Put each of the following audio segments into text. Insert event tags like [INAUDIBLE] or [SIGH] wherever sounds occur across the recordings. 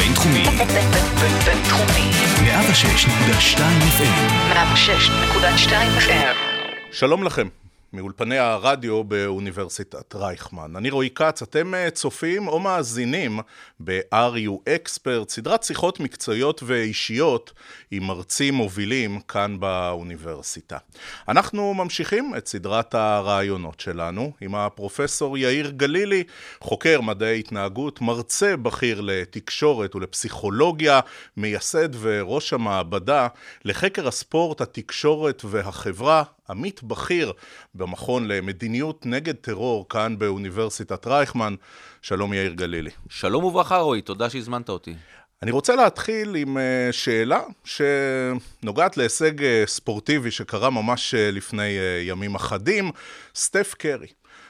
הבינתחומי. בינתחומי. 106.2 FM. 106.2 FM. שלום לכם, מאולפני הרדיו באוניברסיטת רייכמן. אני רועי כץ, אתם אה, צופים או מאזינים ב-RU Expert, סדרת שיחות מקצועיות ואישיות עם מרצים מובילים כאן באוניברסיטה. אנחנו ממשיכים את סדרת הרעיונות שלנו עם הפרופסור יאיר גלילי, חוקר מדעי התנהגות, מרצה בכיר לתקשורת ולפסיכולוגיה, מייסד וראש המעבדה לחקר הספורט, התקשורת והחברה, עמית בכיר במכון למדיניות נגד טרור כאן באוניברסיטת רייכמן. שלום יאיר גלילי. שלום וברכה רועי, תודה שהזמנת אותי. אני רוצה להתחיל עם אה, שאלה שנוגעת להישג אה, ספורטיבי שקרה ממש אה, לפני ימים אחדים. סטף קרי,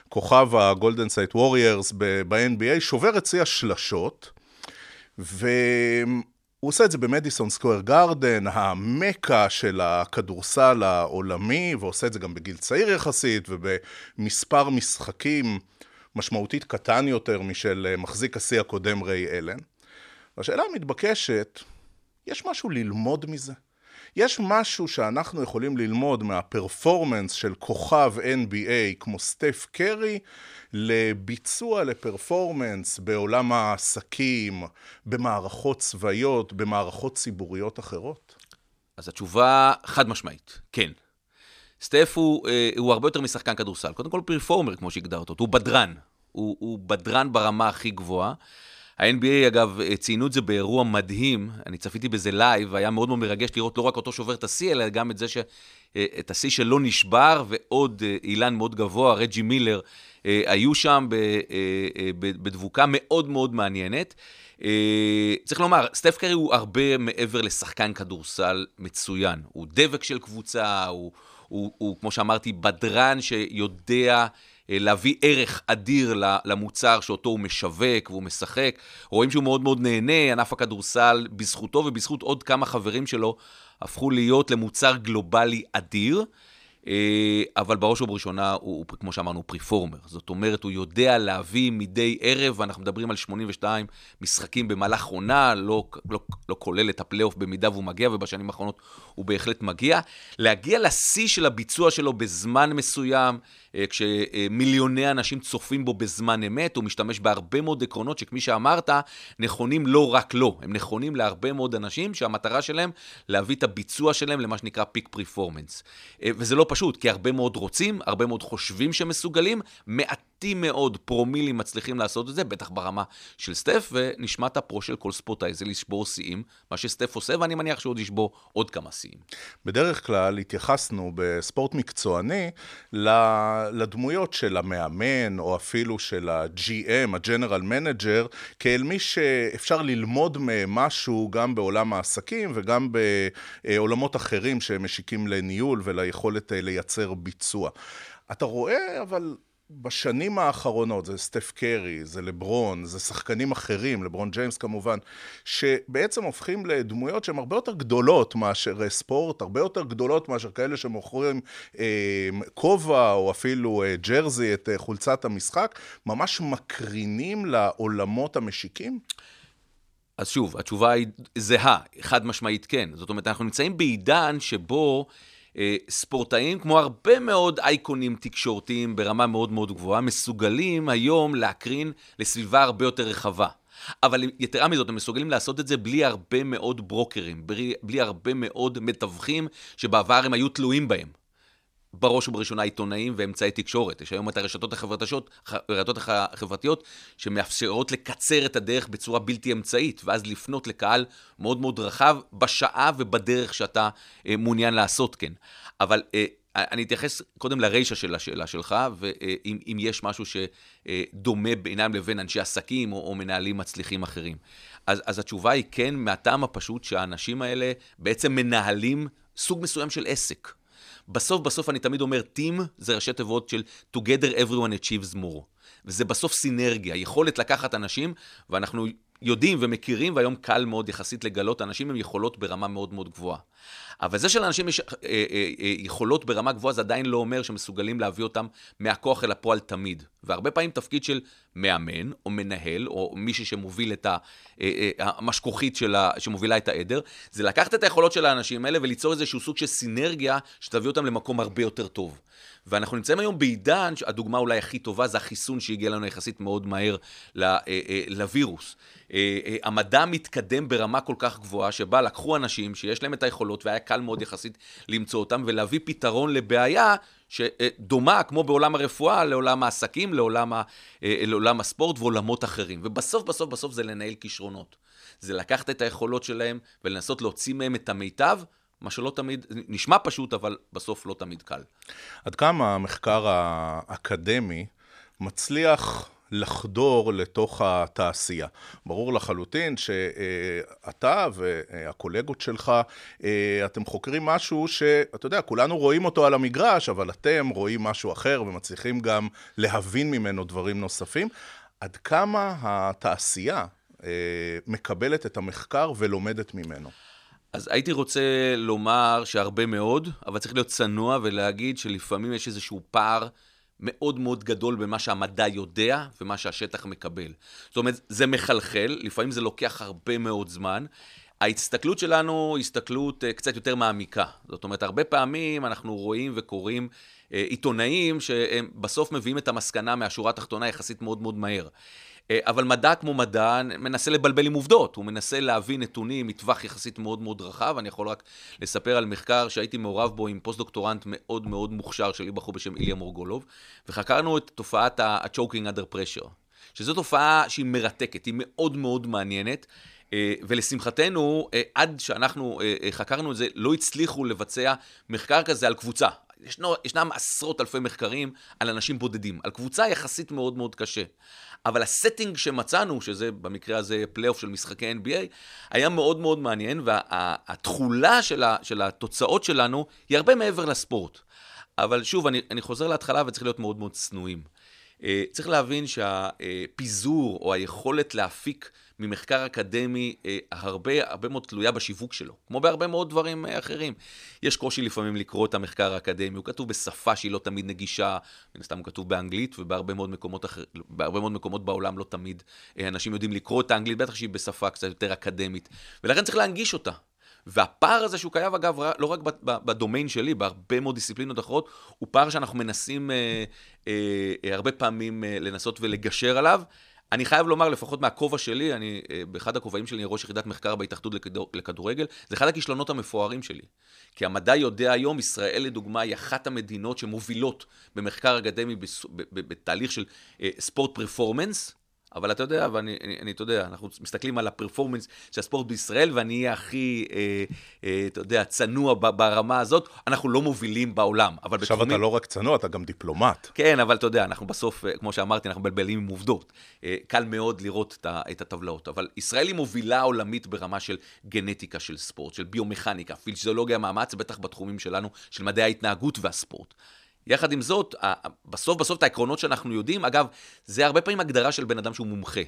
כוכב הגולדן סטייט ווריורס ב-NBA, שובר את שיא השלשות, ו... הוא עושה את זה במדיסון סקוויר גארדן, המקה של הכדורסל העולמי, ועושה את זה גם בגיל צעיר יחסית, ובמספר משחקים משמעותית קטן יותר משל מחזיק השיא הקודם ריי אלן. והשאלה המתבקשת, יש משהו ללמוד מזה? יש משהו שאנחנו יכולים ללמוד מה performance של כוכב NBA כמו סטף קרי לביצוע ל performance בעולם העסקים, במערכות צבאיות, במערכות ציבוריות אחרות? אז התשובה חד משמעית, כן. סטף הוא, אה, הוא הרבה יותר משחקן כדורסל. קודם כל performer, כמו שהגדרת אותו, הוא בדרן. הוא, הוא בדרן ברמה הכי גבוהה. ה-NBA, אגב, ציינו את זה באירוע מדהים, אני צפיתי בזה live, והיה מאוד מאוד מרגש לראות לא רק אותו שובר את השיא, אלא גם את זה ש... את השיא שלא נשבר, ועוד אה, אילן מאוד גבוה, רג'י מילר, אה, היו שם אה, בדבוקה מאוד מאוד מעניינת. צריך לומר, סטף קרי הוא הרבה מעבר לשחקן כדורסל מצוין. הוא דבק של קבוצה, הוא, הוא, הוא כמו שאמרתי, בדרן שיודע... להביא ערך אדיר למוצר שאותו הוא משווק והוא משחק. רואים שהוא מאוד מאוד נהנה, ענף הכדורסל, בזכותו ובזכות עוד כמה חברים שלו, הפכו להיות למוצר גלובלי אדיר. אה, אבל בראש ובראשונה הוא, הוא, כמו שאמרנו, פריפורמר. זאת אומרת, הוא יודע להביא מדי ערב, ואנחנו מדברים על 82 משחקים במהלך עונה, לא, לא, לא כולל את הפלייאוף במידה והוא מגיע, ובשנים האחרונות הוא בהחלט מגיע. להגיע לשיא של הביצוע שלו בזמן מסוים, אה, כשמיליוני אנשים צופים בו בזמן אמת, הוא משתמש בהרבה מאוד עקרונות שכפי שאמרת, נכונים לא רק לו, הם נכונים להרבה מאוד אנשים שהמטרה שלהם להביא את הביצוע שלהם למה שנקרא פיק פריפורמנס. אה, וזה לא פשוט, כי הרבה מאוד רוצים, הרבה מאוד חושבים שמסוגלים, מעטים מאוד פרומילים מצליחים לעשות את זה, בטח ברמה של סטף, ונשמת הפרו של כל ספורטאי זה לשבור שיאים, מה שסטף עושה, ואני מניח שעוד ישבור עוד כמה שיאים. בדרך כלל התייחסנו בספורט מקצועני לדמויות של המאמן, או אפילו של ה-GM, ה-General Manager, כאל מי שאפשר ללמוד משהו גם בעולם העסקים וגם בעולמות אחרים שמשיקים לניהול וליכולת לייצר ביצוע. אתה רואה, אבל בשנים האחרונות, זה סטף קרי, זה לברון, זה שחקנים אחרים, לברון ג'יימס כמובן, שבעצם הופכים לדמויות שהן הרבה יותר גדולות מאשר ספורט, הרבה יותר גדולות מאשר כאלה שמוכרים אה, כובע או אפילו אה, ג'רזי, את אה, חולצת המשחק, ממש מקרינים לעולמות המשיקים? אז שוב, התשובה היא זהה, חד משמעית כן. זאת אומרת, אנחנו נמצאים בעידן שבו... אה, ספורטאים, כמו הרבה מאוד אייקונים תקשורתיים ברמה מאוד מאוד גבוהה, מסוגלים היום להקרין לסביבה הרבה יותר רחבה. אבל יתרה מזאת, הם מסוגלים לעשות את זה בלי הרבה מאוד ברוקרים, בלי, בלי הרבה מאוד מתווכים שבעבר הם היו תלויים בהם. בראש ובראשונה עיתונאים ואמצעי תקשורת. יש היום את הרשתות החברתיות, הרשתות החברתיות שמאפשרות לקצר את הדרך בצורה בלתי אמצעית, ואז לפנות לקהל מאוד מאוד רחב בשעה ובדרך שאתה אה, מעוניין לעשות כן. אבל אה, אני אתייחס קודם לרישה של השאלה שלך, ואם יש משהו שדומה בינם לבין אנשי עסקים או, או מנהלים מצליחים אחרים. אז, אז התשובה היא כן, מהטעם הפשוט שהאנשים האלה בעצם מנהלים סוג מסוים של עסק. בסוף בסוף אני תמיד אומר, Team זה ראשי תיבות של Together everyone achieves more. וזה בסוף סינרגיה, יכולת לקחת אנשים, ואנחנו יודעים ומכירים, והיום קל מאוד יחסית לגלות אנשים עם יכולות ברמה מאוד מאוד גבוהה. אבל זה שלאנשים יש אה, אה, אה, יכולות ברמה גבוהה, זה עדיין לא אומר שמסוגלים להביא אותם מהכוח אל הפועל תמיד. והרבה פעמים תפקיד של מאמן, או מנהל, או מישהו שמוביל את ה- אה, אה, המשכוכית של ה- שמובילה את העדר, זה לקחת את היכולות של האנשים האלה וליצור איזשהו סוג של סינרגיה שתביא אותם למקום הרבה יותר טוב. ואנחנו נמצאים היום בעידן, הדוגמה אולי הכי טובה זה החיסון שהגיע לנו יחסית מאוד מהר אה, לווירוס. המדע מתקדם ברמה כל כך גבוהה, שבה לקחו אנשים שיש להם את היכולות, והיה קל מאוד יחסית למצוא אותם, ולהביא פתרון לבעיה שדומה, כמו בעולם הרפואה, לעולם העסקים, לעולם, ה, אה, לעולם הספורט ועולמות אחרים. ובסוף, בסוף, בסוף זה לנהל כישרונות. זה לקחת את היכולות שלהם ולנסות להוציא מהם את המיטב, מה שלא תמיד, נשמע פשוט, אבל בסוף לא תמיד קל. עד כמה המחקר האקדמי מצליח לחדור לתוך התעשייה. ברור לחלוטין שאתה והקולגות שלך, אתם חוקרים משהו שאתה יודע, כולנו רואים אותו על המגרש, אבל אתם רואים משהו אחר ומצליחים גם להבין ממנו דברים נוספים. עד כמה התעשייה מקבלת את המחקר ולומדת ממנו? אז הייתי רוצה לומר שהרבה מאוד, אבל צריך להיות צנוע ולהגיד שלפעמים יש איזשהו פער מאוד מאוד גדול בין מה שהמדע יודע ומה שהשטח מקבל. זאת אומרת, זה מחלחל, לפעמים זה לוקח הרבה מאוד זמן. ההסתכלות שלנו היא הסתכלות קצת יותר מעמיקה. זאת אומרת, הרבה פעמים אנחנו רואים וקוראים עיתונאים שהם בסוף מביאים את המסקנה מהשורה התחתונה יחסית מאוד מאוד מהר. אבל מדע כמו מדע מנסה לבלבל עם עובדות, הוא מנסה להביא נתונים מטווח יחסית מאוד מאוד רחב. אני יכול רק לספר על מחקר שהייתי מעורב בו עם פוסט-דוקטורנט מאוד מאוד מוכשר שלי, בחור בשם איליה מורגולוב, וחקרנו את תופעת ה choking under pressure, שזו תופעה שהיא מרתקת, היא מאוד מאוד מעניינת. ולשמחתנו, עד שאנחנו חקרנו את זה, לא הצליחו לבצע מחקר כזה על קבוצה. ישנו, ישנם עשרות אלפי מחקרים על אנשים בודדים, על קבוצה יחסית מאוד מאוד קשה. אבל ה setting שמצאנו, שזה במקרה הזה פלייאוף של משחקי NBA, היה מאוד מאוד מעניין, והתחולה של, של התוצאות שלנו היא הרבה מעבר לספורט. אבל שוב, אני, אני חוזר להתחלה וצריך להיות מאוד מאוד צנועים. צריך להבין שהפיזור או היכולת להפיק ממחקר אקדמי הרבה, הרבה מאוד תלויה בשיווק שלו, כמו בהרבה מאוד דברים אחרים. יש קושי לפעמים לקרוא את המחקר האקדמי, הוא כתוב בשפה שהיא לא תמיד נגישה, מן הסתם הוא כתוב באנגלית, ובהרבה מאוד מקומות, אחר, מאוד מקומות בעולם לא תמיד אנשים יודעים לקרוא את האנגלית, בטח שהיא בשפה קצת יותר אקדמית, ולכן צריך להנגיש אותה. והפער הזה שהוא קיים, אגב, לא רק בדומיין שלי, בהרבה מאוד דיסציפלינות אחרות, הוא פער שאנחנו מנסים אה, אה, הרבה פעמים אה, לנסות ולגשר עליו. אני חייב לומר, לפחות מהכובע שלי, אני, באחד הכובעים שלי, אני ראש יחידת מחקר בהתאחדות לכדור, לכדורגל, זה אחד הכישלונות המפוארים שלי. כי המדע יודע היום, ישראל לדוגמה היא אחת המדינות שמובילות במחקר אקדמי בתהליך של ספורט פרפורמנס, אבל אתה יודע, ואני, אני, אני, אתה יודע, אנחנו מסתכלים על הפרפורמנס של הספורט בישראל, ואני אהיה הכי, אה, אה, אתה יודע, צנוע ברמה הזאת, אנחנו לא מובילים בעולם. אבל עכשיו בתחומים... אתה לא רק צנוע, אתה גם דיפלומט. כן, אבל אתה יודע, אנחנו בסוף, כמו שאמרתי, אנחנו מבלבלים עם עובדות. אה, קל מאוד לראות את, את הטבלאות, אבל ישראל היא מובילה עולמית ברמה של גנטיקה של ספורט, של ביומכניקה, פיזיולוגיה מאמץ, בטח בתחומים שלנו, של מדעי ההתנהגות והספורט. יחד עם זאת, בסוף בסוף את העקרונות שאנחנו יודעים, אגב, זה הרבה פעמים הגדרה של בן אדם שהוא מומחה.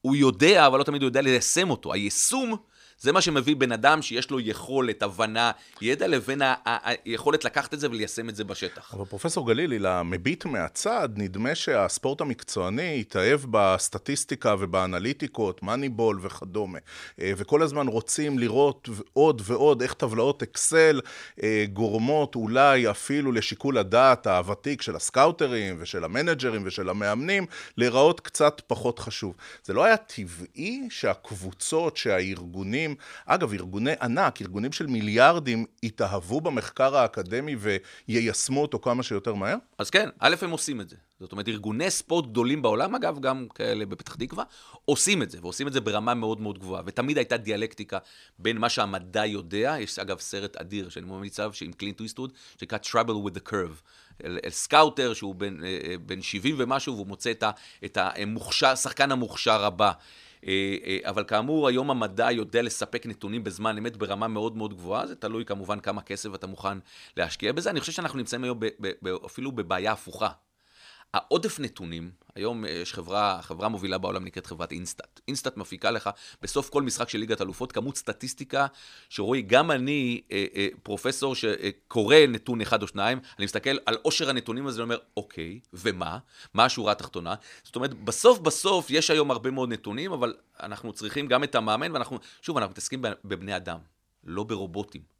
הוא יודע, אבל לא תמיד הוא יודע ליישם אותו. היישום זה מה שמביא בן אדם שיש לו יכולת, הבנה, ידע, לבין היכולת לקחת את זה וליישם את זה בשטח. אבל פרופסור גלילי, למביט מהצד, נדמה שהספורט המקצועני התאהב בסטטיסטיקה ובאנליטיקות, מאניבול וכדומה. וכל הזמן רוצים לראות עוד ועוד איך טבלאות אקסל גורמות אולי אפילו לשיקול הדעת הוותיק של הסקאוטרים ושל המנג'רים ושל המאמנים, להיראות קצת פחות חשוב. זה לא היה טבעי שהקבוצות, שהארגונים, אגב, ארגוני ענק, ארגונים של מיליארדים, יתאהבו במחקר האקדמי ויישמו אותו כמה שיותר מהר? אז כן, א', הם עושים את זה. זאת אומרת, ארגוני ספורט גדולים בעולם, אגב, גם כאלה בפתח תקווה, עושים את זה, ועושים את זה ברמה מאוד מאוד גבוהה. ותמיד הייתה דיאלקטיקה בין מה שהמדע יודע, יש אגב סרט אדיר שאני ממליץ עליו, עם קלינט איסטווד, שנקרא Trouble with the Curve. על, על scouter שהוא בן, בן 70 ומשהו, והוא מוצא את, השחקן המוכשר הבא. אבל כאמור, היום המדע יודע לספק נתונים בזמן אמת ברמה מאוד מאוד גבוהה, זה תלוי כמובן כמה כסף אתה מוכן להשקיע בזה. אני חושב שאנחנו נמצאים היום אפילו בבעיה הפוכה. העודף נתונים, היום אה, יש חברה, חברה מובילה בעולם נקראת חברת אינסטאט. אינסטאט מפיקה לך בסוף כל משחק של ליגת אלופות כמות סטטיסטיקה שרועי, גם אני אה, אה, פרופסור שקורא נתון אחד או שניים, אני מסתכל על עושר הנתונים הזה ואומר, אוקיי, ומה? מה השורה התחתונה? זאת אומרת, בסוף בסוף יש היום הרבה מאוד נתונים, אבל אנחנו צריכים גם את המאמן, ואנחנו, שוב, אנחנו מתעסקים בבני אדם, לא ברובוטים.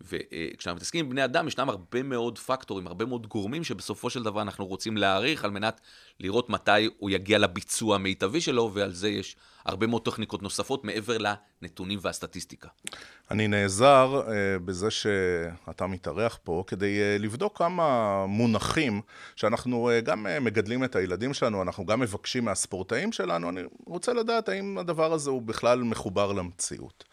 וכשאנחנו מתעסקים עם בני אדם, ישנם הרבה מאוד פקטורים, הרבה מאוד גורמים שבסופו של דבר אנחנו רוצים להעריך על מנת לראות מתי הוא יגיע לביצוע המיטבי שלו, ועל זה יש הרבה מאוד טכניקות נוספות מעבר לנתונים והסטטיסטיקה. אני נעזר uh, בזה שאתה מתארח פה כדי uh, לבדוק כמה מונחים שאנחנו uh, גם מגדלים את הילדים שלנו, אנחנו גם מבקשים מהספורטאים שלנו, אני רוצה לדעת האם הדבר הזה הוא בכלל מחובר למציאות.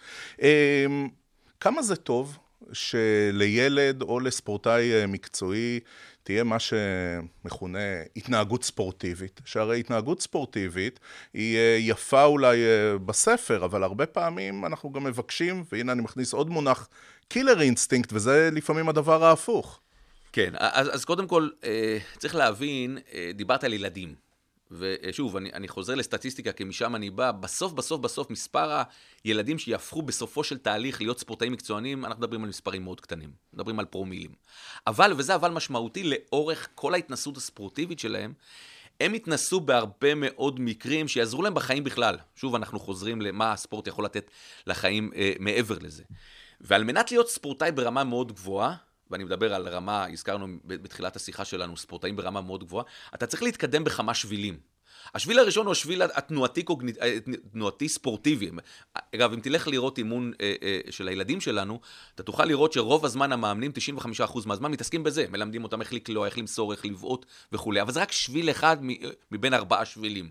כמה זה טוב שלילד או לספורטאי אה, מקצועי תהיה מה שמכונה התנהגות ספורטיבית, שהרי התנהגות ספורטיבית היא אה, יפה אולי אה, בספר, אבל הרבה פעמים אנחנו גם מבקשים, והנה אני מכניס עוד מונח, killer instinct, וזה לפעמים הדבר ההפוך. כן, אז, אז קודם כל, צריך להבין, דיברת על ילדים. ושוב, אני, אני חוזר לסטטיסטיקה, כי משם אני בא, בסוף, בסוף, בסוף, מספר הילדים שיהפכו בסופו של תהליך להיות ספורטאים מקצוענים, אנחנו מדברים על מספרים מאוד קטנים, מדברים על פרומילים. אבל, וזה אבל משמעותי, לאורך כל ההתנסות הספורטיבית שלהם, הם התנסו בהרבה מאוד מקרים שיעזרו להם בחיים בכלל. שוב, אנחנו חוזרים למה הספורט יכול לתת לחיים אה, מעבר לזה. ועל מנת להיות ספורטאי ברמה מאוד גבוהה, ואני מדבר על רמה, הזכרנו בתחילת השיחה שלנו, ספורטאים ברמה מאוד גבוהה, אתה צריך להתקדם בכמה שבילים. השביל הראשון הוא השביל התנועתי, התנועתי ספורטיבי. אגב, אם תלך לראות אימון אה, אה, של הילדים שלנו, אתה תוכל לראות שרוב הזמן המאמנים, 95% מהזמן, מתעסקים בזה. מלמדים אותם איך לקלוע, איך למסור, איך לבעוט וכולי. אבל זה רק שביל אחד מבין ארבעה שבילים.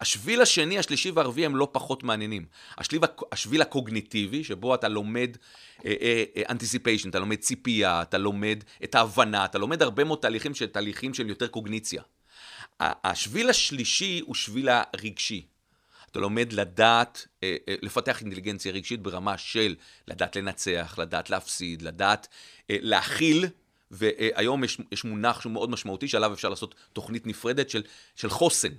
השביל השני, השלישי והרביעי הם לא פחות מעניינים. השביל, השביל הקוגניטיבי, שבו אתה לומד uh, uh, אתה לומד ציפייה, אתה לומד את ההבנה, אתה לומד הרבה מאוד תהליכים תהליכים של יותר קוגניציה. השביל השלישי הוא שביל הרגשי. אתה לומד לדעת, אה, אה, לפתח אינטליגנציה רגשית ברמה של לדעת לנצח, לדעת להפסיד, לדעת אה, להכיל, והיום יש, יש מונח שהוא מאוד משמעותי, שעליו אפשר לעשות תוכנית נפרדת של, של חוסן,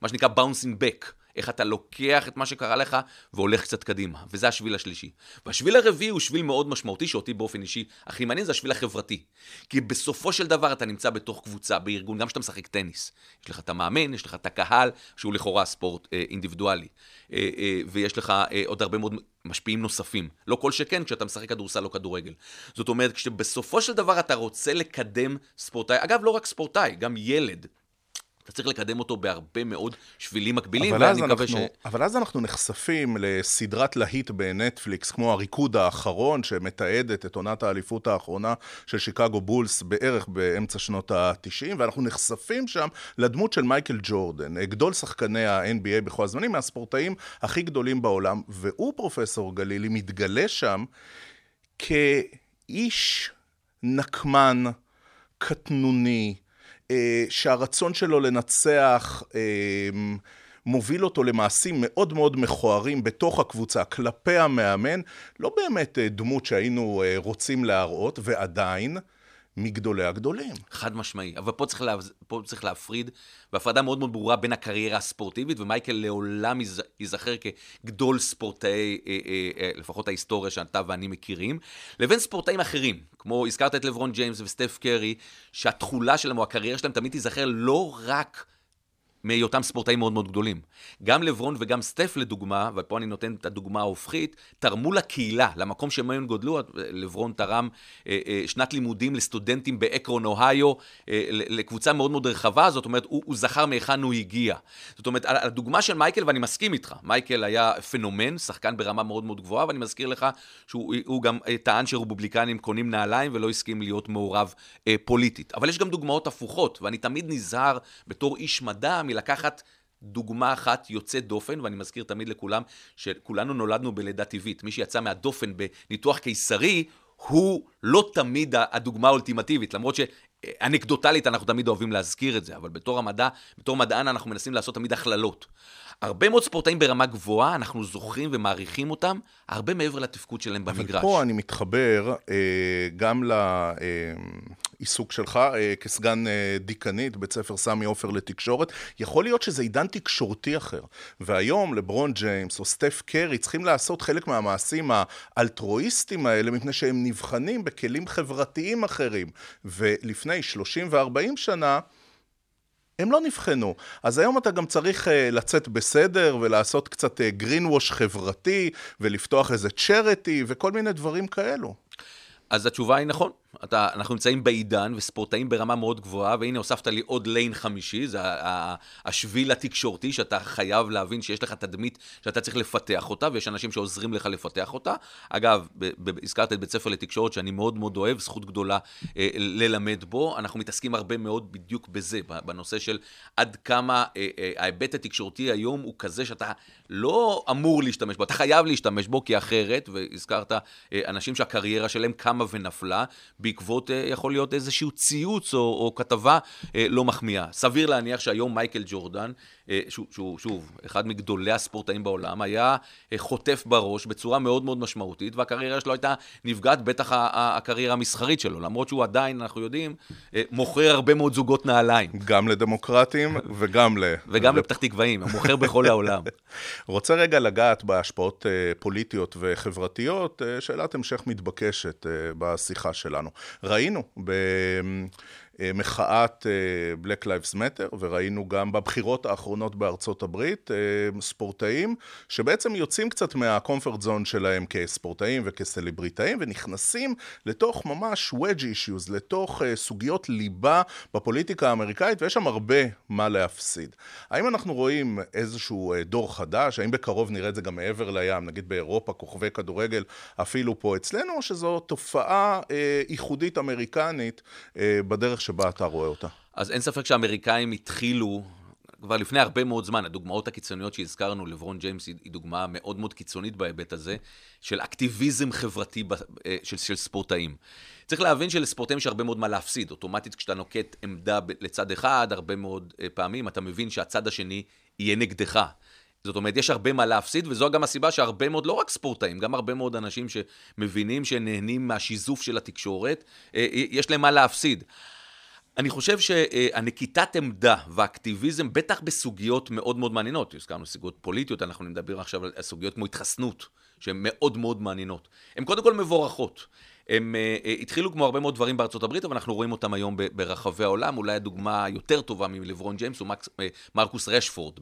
מה שנקרא bouncing back. איך אתה לוקח את מה שקרה לך והולך קצת קדימה, וזה השביל השלישי. והשביל הרביעי הוא שביל מאוד משמעותי, שאותי באופן אישי הכי מעניין, זה השביל החברתי. כי בסופו של דבר אתה נמצא בתוך קבוצה, בארגון, גם כשאתה משחק טניס. יש לך את המאמן, יש לך את הקהל, שהוא לכאורה ספורט אה, אינדיבידואלי. אה, אה, ויש לך אה, עוד הרבה מאוד משפיעים נוספים. לא כל שכן כשאתה משחק כדורסל או כדורגל. זאת אומרת, כשבסופו של דבר אתה רוצה לקדם ספורטאי, אגב, לא רק ספורטאי, גם ילד. אתה צריך לקדם אותו בהרבה מאוד שבילים מקבילים, ואני מקווה ש... אבל אז אנחנו נחשפים לסדרת להיט בנטפליקס, כמו הריקוד האחרון, שמתעדת את עונת האליפות האחרונה של שיקגו בולס בערך באמצע שנות ה-90, ואנחנו נחשפים שם לדמות של מייקל ג'ורדן, גדול שחקני ה-NBA בכל הזמנים, מהספורטאים הכי גדולים בעולם, והוא, פרופסור גלילי, מתגלה שם כאיש נקמן, קטנוני, שהרצון שלו לנצח אה, מוביל אותו למעשים מאוד מאוד מכוערים בתוך הקבוצה, כלפי המאמן, לא באמת אה, דמות שהיינו רוצים להראות, ועדיין מגדולי הגדולים. חד משמעי, אבל פה צריך, לה, פה צריך להפריד, והפרדה מאוד מאוד ברורה בין הקריירה הספורטיבית, ומייקל לעולם ייזכר כגדול ספורטאי, אה, אה, אה, לפחות ההיסטוריה שאתה ואני מכירים, לבין ספורטאים אחרים, כמו הזכרת את לברון ג'יימס וסטף קרי, שהתכולה שלהם או הקריירה שלהם תמיד תיזכר לא רק מהיותם ספורטאים מאוד מאוד גדולים. גם לברון וגם סטף לדוגמה, ופה אני נותן את הדוגמה ההופכית, תרמו לקהילה, למקום שהם היו גודלו, לברון תרם אה, אה, שנת לימודים לסטודנטים באקרון, אוהיו, אה, לקבוצה מאוד מאוד רחבה, זאת אומרת, הוא, הוא זכר מהיכן הוא הגיע. זאת אומרת, הדוגמה של מייקל, ואני מסכים איתך, מייקל היה פנומן, שחקן ברמה מאוד מאוד גבוהה, ואני מזכיר לך שהוא גם טען שרובובליקנים קונים נעליים ולא הסכים להיות מעורב אה, פוליטית. אבל יש גם דוגמאות הפוכות, ואני תמיד נזהר בתור איש מדע, מלקחת דוגמה אחת יוצאת דופן, ואני מזכיר תמיד לכולם שכולנו נולדנו בלידה טבעית. מי שיצא מהדופן בניתוח קיסרי, הוא לא תמיד הדוגמה האולטימטיבית, למרות שאנקדוטלית אנחנו תמיד אוהבים להזכיר את זה, אבל בתור המדע, בתור מדען אנחנו מנסים לעשות תמיד הכללות. הרבה מאוד ספורטאים ברמה גבוהה, אנחנו זוכרים ומעריכים אותם, הרבה מעבר לתפקוד שלהם במגרש. אבל פה אני מתחבר אה, גם לעיסוק שלך אה, כסגן אה, דיקנית בית ספר סמי עופר לתקשורת. יכול להיות שזה עידן תקשורתי אחר. והיום לברון ג'יימס או סטף קרי צריכים לעשות חלק מהמעשים האלטרואיסטים האלה, מפני שהם נבחנים בכלים חברתיים אחרים. ולפני 30 ו-40 שנה, הם לא נבחנו. אז היום אתה גם צריך uh, לצאת בסדר ולעשות קצת uh, ווש חברתי ולפתוח איזה צ'רטי וכל מיני דברים כאלו. אז התשובה היא נכון. אתה, אנחנו נמצאים בעידן וספורטאים ברמה מאוד גבוהה, והנה הוספת לי עוד ליין חמישי, זה השביל התקשורתי, שאתה חייב להבין שיש לך תדמית שאתה צריך לפתח אותה, ויש אנשים שעוזרים לך לפתח אותה. אגב, הזכרת את בית ספר לתקשורת, שאני מאוד מאוד אוהב, זכות גדולה אה, ללמד בו. אנחנו מתעסקים הרבה מאוד בדיוק בזה, בנושא של עד כמה אה, אה, ההיבט התקשורתי היום הוא כזה שאתה לא אמור להשתמש בו, אתה חייב להשתמש בו, כי אחרת, והזכרת אה, אנשים שהקריירה שלהם קמה ונפלה, בעקבות, אה, יכול להיות איזשהו ציוץ או, או כתבה אה, לא מחמיאה. סביר להניח שהיום מייקל ג'ורדן, שהוא, שהוא, שוב, אחד מגדולי הספורטאים בעולם, היה חוטף בראש בצורה מאוד מאוד משמעותית, והקריירה שלו הייתה נפגעת, בטח הקריירה המסחרית שלו, למרות שהוא עדיין, אנחנו יודעים, מוכר הרבה מאוד זוגות נעליים. גם לדמוקרטים וגם ל... וגם לפתח תקוואים, הוא מוכר בכל העולם. [LAUGHS] רוצה רגע לגעת בהשפעות פוליטיות וחברתיות, שאלת המשך מתבקשת בשיחה שלנו. ראינו ב... מחאת אה, Black Lives Matter, וראינו גם בבחירות האחרונות בארצות הברית, אה, ספורטאים שבעצם יוצאים קצת מהקומפורט זון שלהם כספורטאים וכסלבריטאים, ונכנסים לתוך ממש wedge issues, לתוך אה, סוגיות ליבה בפוליטיקה האמריקאית, ויש שם הרבה מה להפסיד. האם אנחנו רואים איזשהו דור חדש? האם בקרוב נראה את זה גם מעבר לים, נגיד באירופה, כוכבי כדורגל, אפילו פה אצלנו, או שזו תופעה ייחודית אמריקנית בדרך שבה אתה רואה אותה. אז אין ספק שהאמריקאים התחילו כבר לפני הרבה מאוד זמן, הדוגמאות הקיצוניות שהזכרנו, לברון ג'יימס היא דוגמה מאוד מאוד קיצונית בהיבט הזה, של אקטיביזם חברתי אה, של, של ספורטאים. צריך להבין שלספורטאים יש הרבה מאוד מה להפסיד. אוטומטית כשאתה נוקט עמדה לצד אחד, הרבה מאוד אה, פעמים אתה מבין שהצד השני יהיה נגדך. זאת אומרת, יש הרבה מה להפסיד, וזו גם הסיבה שהרבה מאוד, לא רק ספורטאים, גם הרבה מאוד אנשים שמבינים שנהנים מהשיזוף של התקשורת, אה, יש להם מה להפסיד. אני חושב שהנקיטת עמדה והאקטיביזם, בטח בסוגיות מאוד מאוד מעניינות, הזכרנו סוגיות פוליטיות, אנחנו נדבר עכשיו על סוגיות כמו התחסנות, שהן מאוד מאוד מעניינות. הן קודם כל מבורכות. הם uh, התחילו כמו הרבה מאוד דברים בארצות הברית, אבל אנחנו רואים אותם היום ברחבי העולם. אולי הדוגמה היותר טובה מלברון ג'יימס הוא מקס, uh, מרקוס רשפורד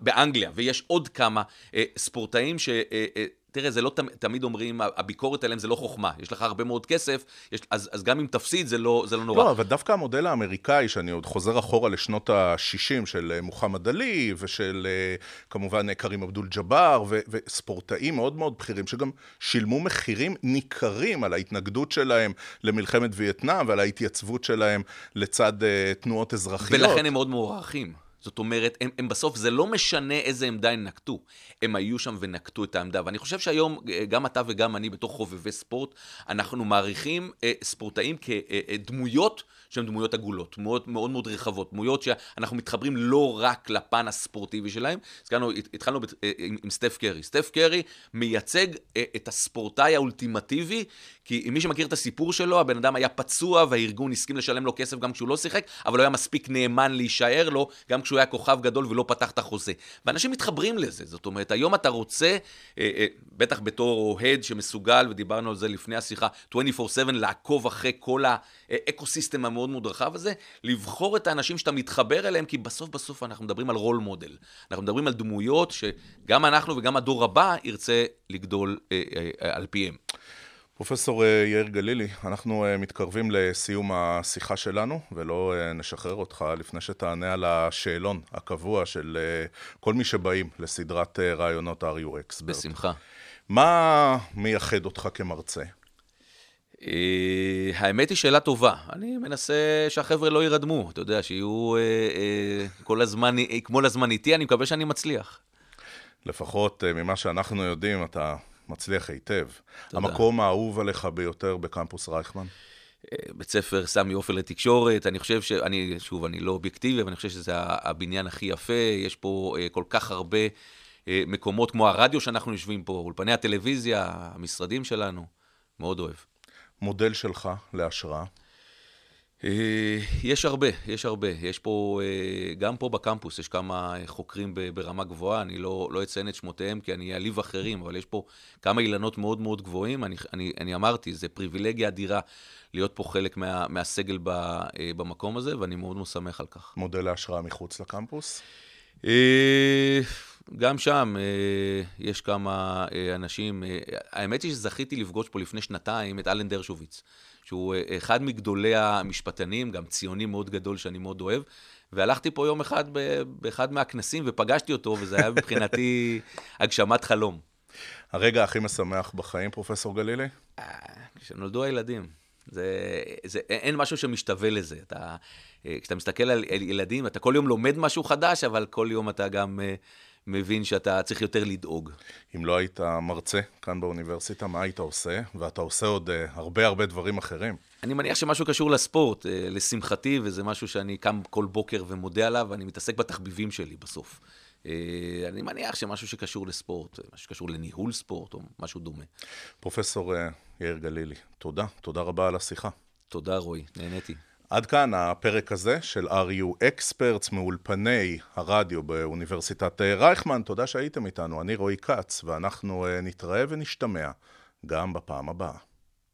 באנגליה, ויש עוד כמה uh, ספורטאים ש... Uh, uh, תראה, זה לא תמיד אומרים, הביקורת עליהם זה לא חוכמה. יש לך הרבה מאוד כסף, יש, אז, אז גם אם תפסיד זה לא, זה לא נורא. לא, אבל דווקא המודל האמריקאי, שאני עוד חוזר אחורה לשנות ה-60 של אה, מוחמד עלי, ושל אה, כמובן אה, קרים אבדול ג'באר, וספורטאים מאוד מאוד בכירים, שגם שילמו מחירים ניכרים על ההתנגדות שלהם למלחמת וייטנאם ועל ההתייצבות שלהם לצד תנועות אזרחיות. ולכן הם מאוד מוערכים. זאת אומרת, הם, הם בסוף, זה לא משנה איזה עמדה הם נקטו, הם היו שם ונקטו את העמדה. ואני חושב שהיום, אה, גם אתה וגם אני, בתור חובבי ספורט, אנחנו מעריכים אה, ספורטאים כדמויות אה, שהן דמויות עגולות, דמויות מאוד מאוד רחבות, דמויות שאנחנו מתחברים לא רק לפן הספורטיבי שלהם. הזכרנו, התחלנו אה, עם, עם סטף קרי. סטף קרי מייצג אה, את הספורטאי האולטימטיבי, כי מי שמכיר את הסיפור שלו, הבן אדם היה פצוע והארגון הסכים לשלם לו כסף גם כשהוא לא שיחק, אבל הוא היה מספיק נאמן להישאר לו, גם כשהוא היה כוכב גדול ולא פתח את החוזה. ואנשים מתחברים לזה, זאת אומרת, היום אתה רוצה, אה, בטח בתור אוהד שמסוגל, ודיברנו על זה לפני השיחה, 24/7, לעקוב אחרי כל ה ecosystem המאוד מאוד רחב הזה, לבחור את האנשים שאתה מתחבר אליהם, כי בסוף בסוף אנחנו מדברים על role model. אנחנו מדברים על דמויות שגם אנחנו וגם הדור הבא ירצה לגדול אה, אה, אה על פיהם. פרופסור אה, יאיר גלילי, אנחנו אה, מתקרבים לסיום השיחה שלנו, ולא נשחרר אותך לפני שתענה על השאלון הקבוע של כל מי שבאים לסדרת רעיונות RUX. בשמחה. מה מייחד אותך כמרצה? האמת היא שאלה טובה. אני מנסה שהחבר'ה לא יירדמו, אתה יודע, שיהיו כל הזמן, כמו לזמן איתי, אני מקווה שאני מצליח. לפחות ממה שאנחנו יודעים, אתה מצליח היטב. תודה. המקום האהוב עליך ביותר בקמפוס רייכמן? אה, בית ספר סמי עופר לתקשורת, אני חושב ש... אני, שוב, אני לא אובייקטיבי, אבל אני חושב שזה הבניין הכי יפה, יש פה אה, כל כך הרבה אה, מקומות כמו הרדיו שאנחנו יושבים פה, אולפני הטלוויזיה, המשרדים שלנו, מאוד אוהב. מודל שלך להשראה? אה, יש הרבה, יש הרבה. יש פה, אה, גם פה בקמפוס יש כמה חוקרים ברמה גבוהה, אני לא, לא אציין את שמותיהם כי אני אעליב אחרים, אבל יש פה כמה אילנות מאוד מאוד גבוהים. אני, אני, אני אמרתי, זה פריבילגיה אדירה להיות פה חלק מה, מהסגל ב, אה, במקום הזה, ואני מאוד מאוד שמח על כך. מודל להשראה מחוץ לקמפוס? גם שם יש כמה אנשים. האמת היא שזכיתי לפגוש פה לפני שנתיים את אלן דרשוביץ. שהוא אה, אחד מגדולי המשפטנים, גם ציוני מאוד גדול שאני מאוד אוהב. והלכתי פה יום אחד באחד מהכנסים ופגשתי אותו, וזה היה מבחינתי [LAUGHS] הגשמת חלום. הרגע הכי משמח בחיים, פרופסור גלילי? אה, כשנולדו הילדים. זה, זה, אין משהו שמשתווה לזה. אתה, אה, כשאתה מסתכל על ילדים, אתה כל יום לומד משהו חדש, אבל כל יום אתה גם מבין שאתה צריך יותר לדאוג. אם לא היית מרצה כאן באוניברסיטה, מה היית עושה? ואתה עושה עוד uh, הרבה הרבה דברים אחרים. אני מניח שמשהו קשור לספורט, uh, לשמחתי, וזה משהו שאני קם כל בוקר ומודה עליו, ואני מתעסק בתחביבים שלי בסוף. Uh, אני מניח שמשהו שקשור לספורט, משהו שקשור לניהול ספורט או משהו דומה. פרופסור uh, יאיר גלילי, תודה, תודה רבה על השיחה. תודה רועי, נהניתי. עד כאן הפרק הזה של RU Experts מאולפני הרדיו באוניברסיטת רייכמן. תודה שהייתם איתנו, אני רועי כץ, ואנחנו נתראה ונשתמע גם בפעם הבאה.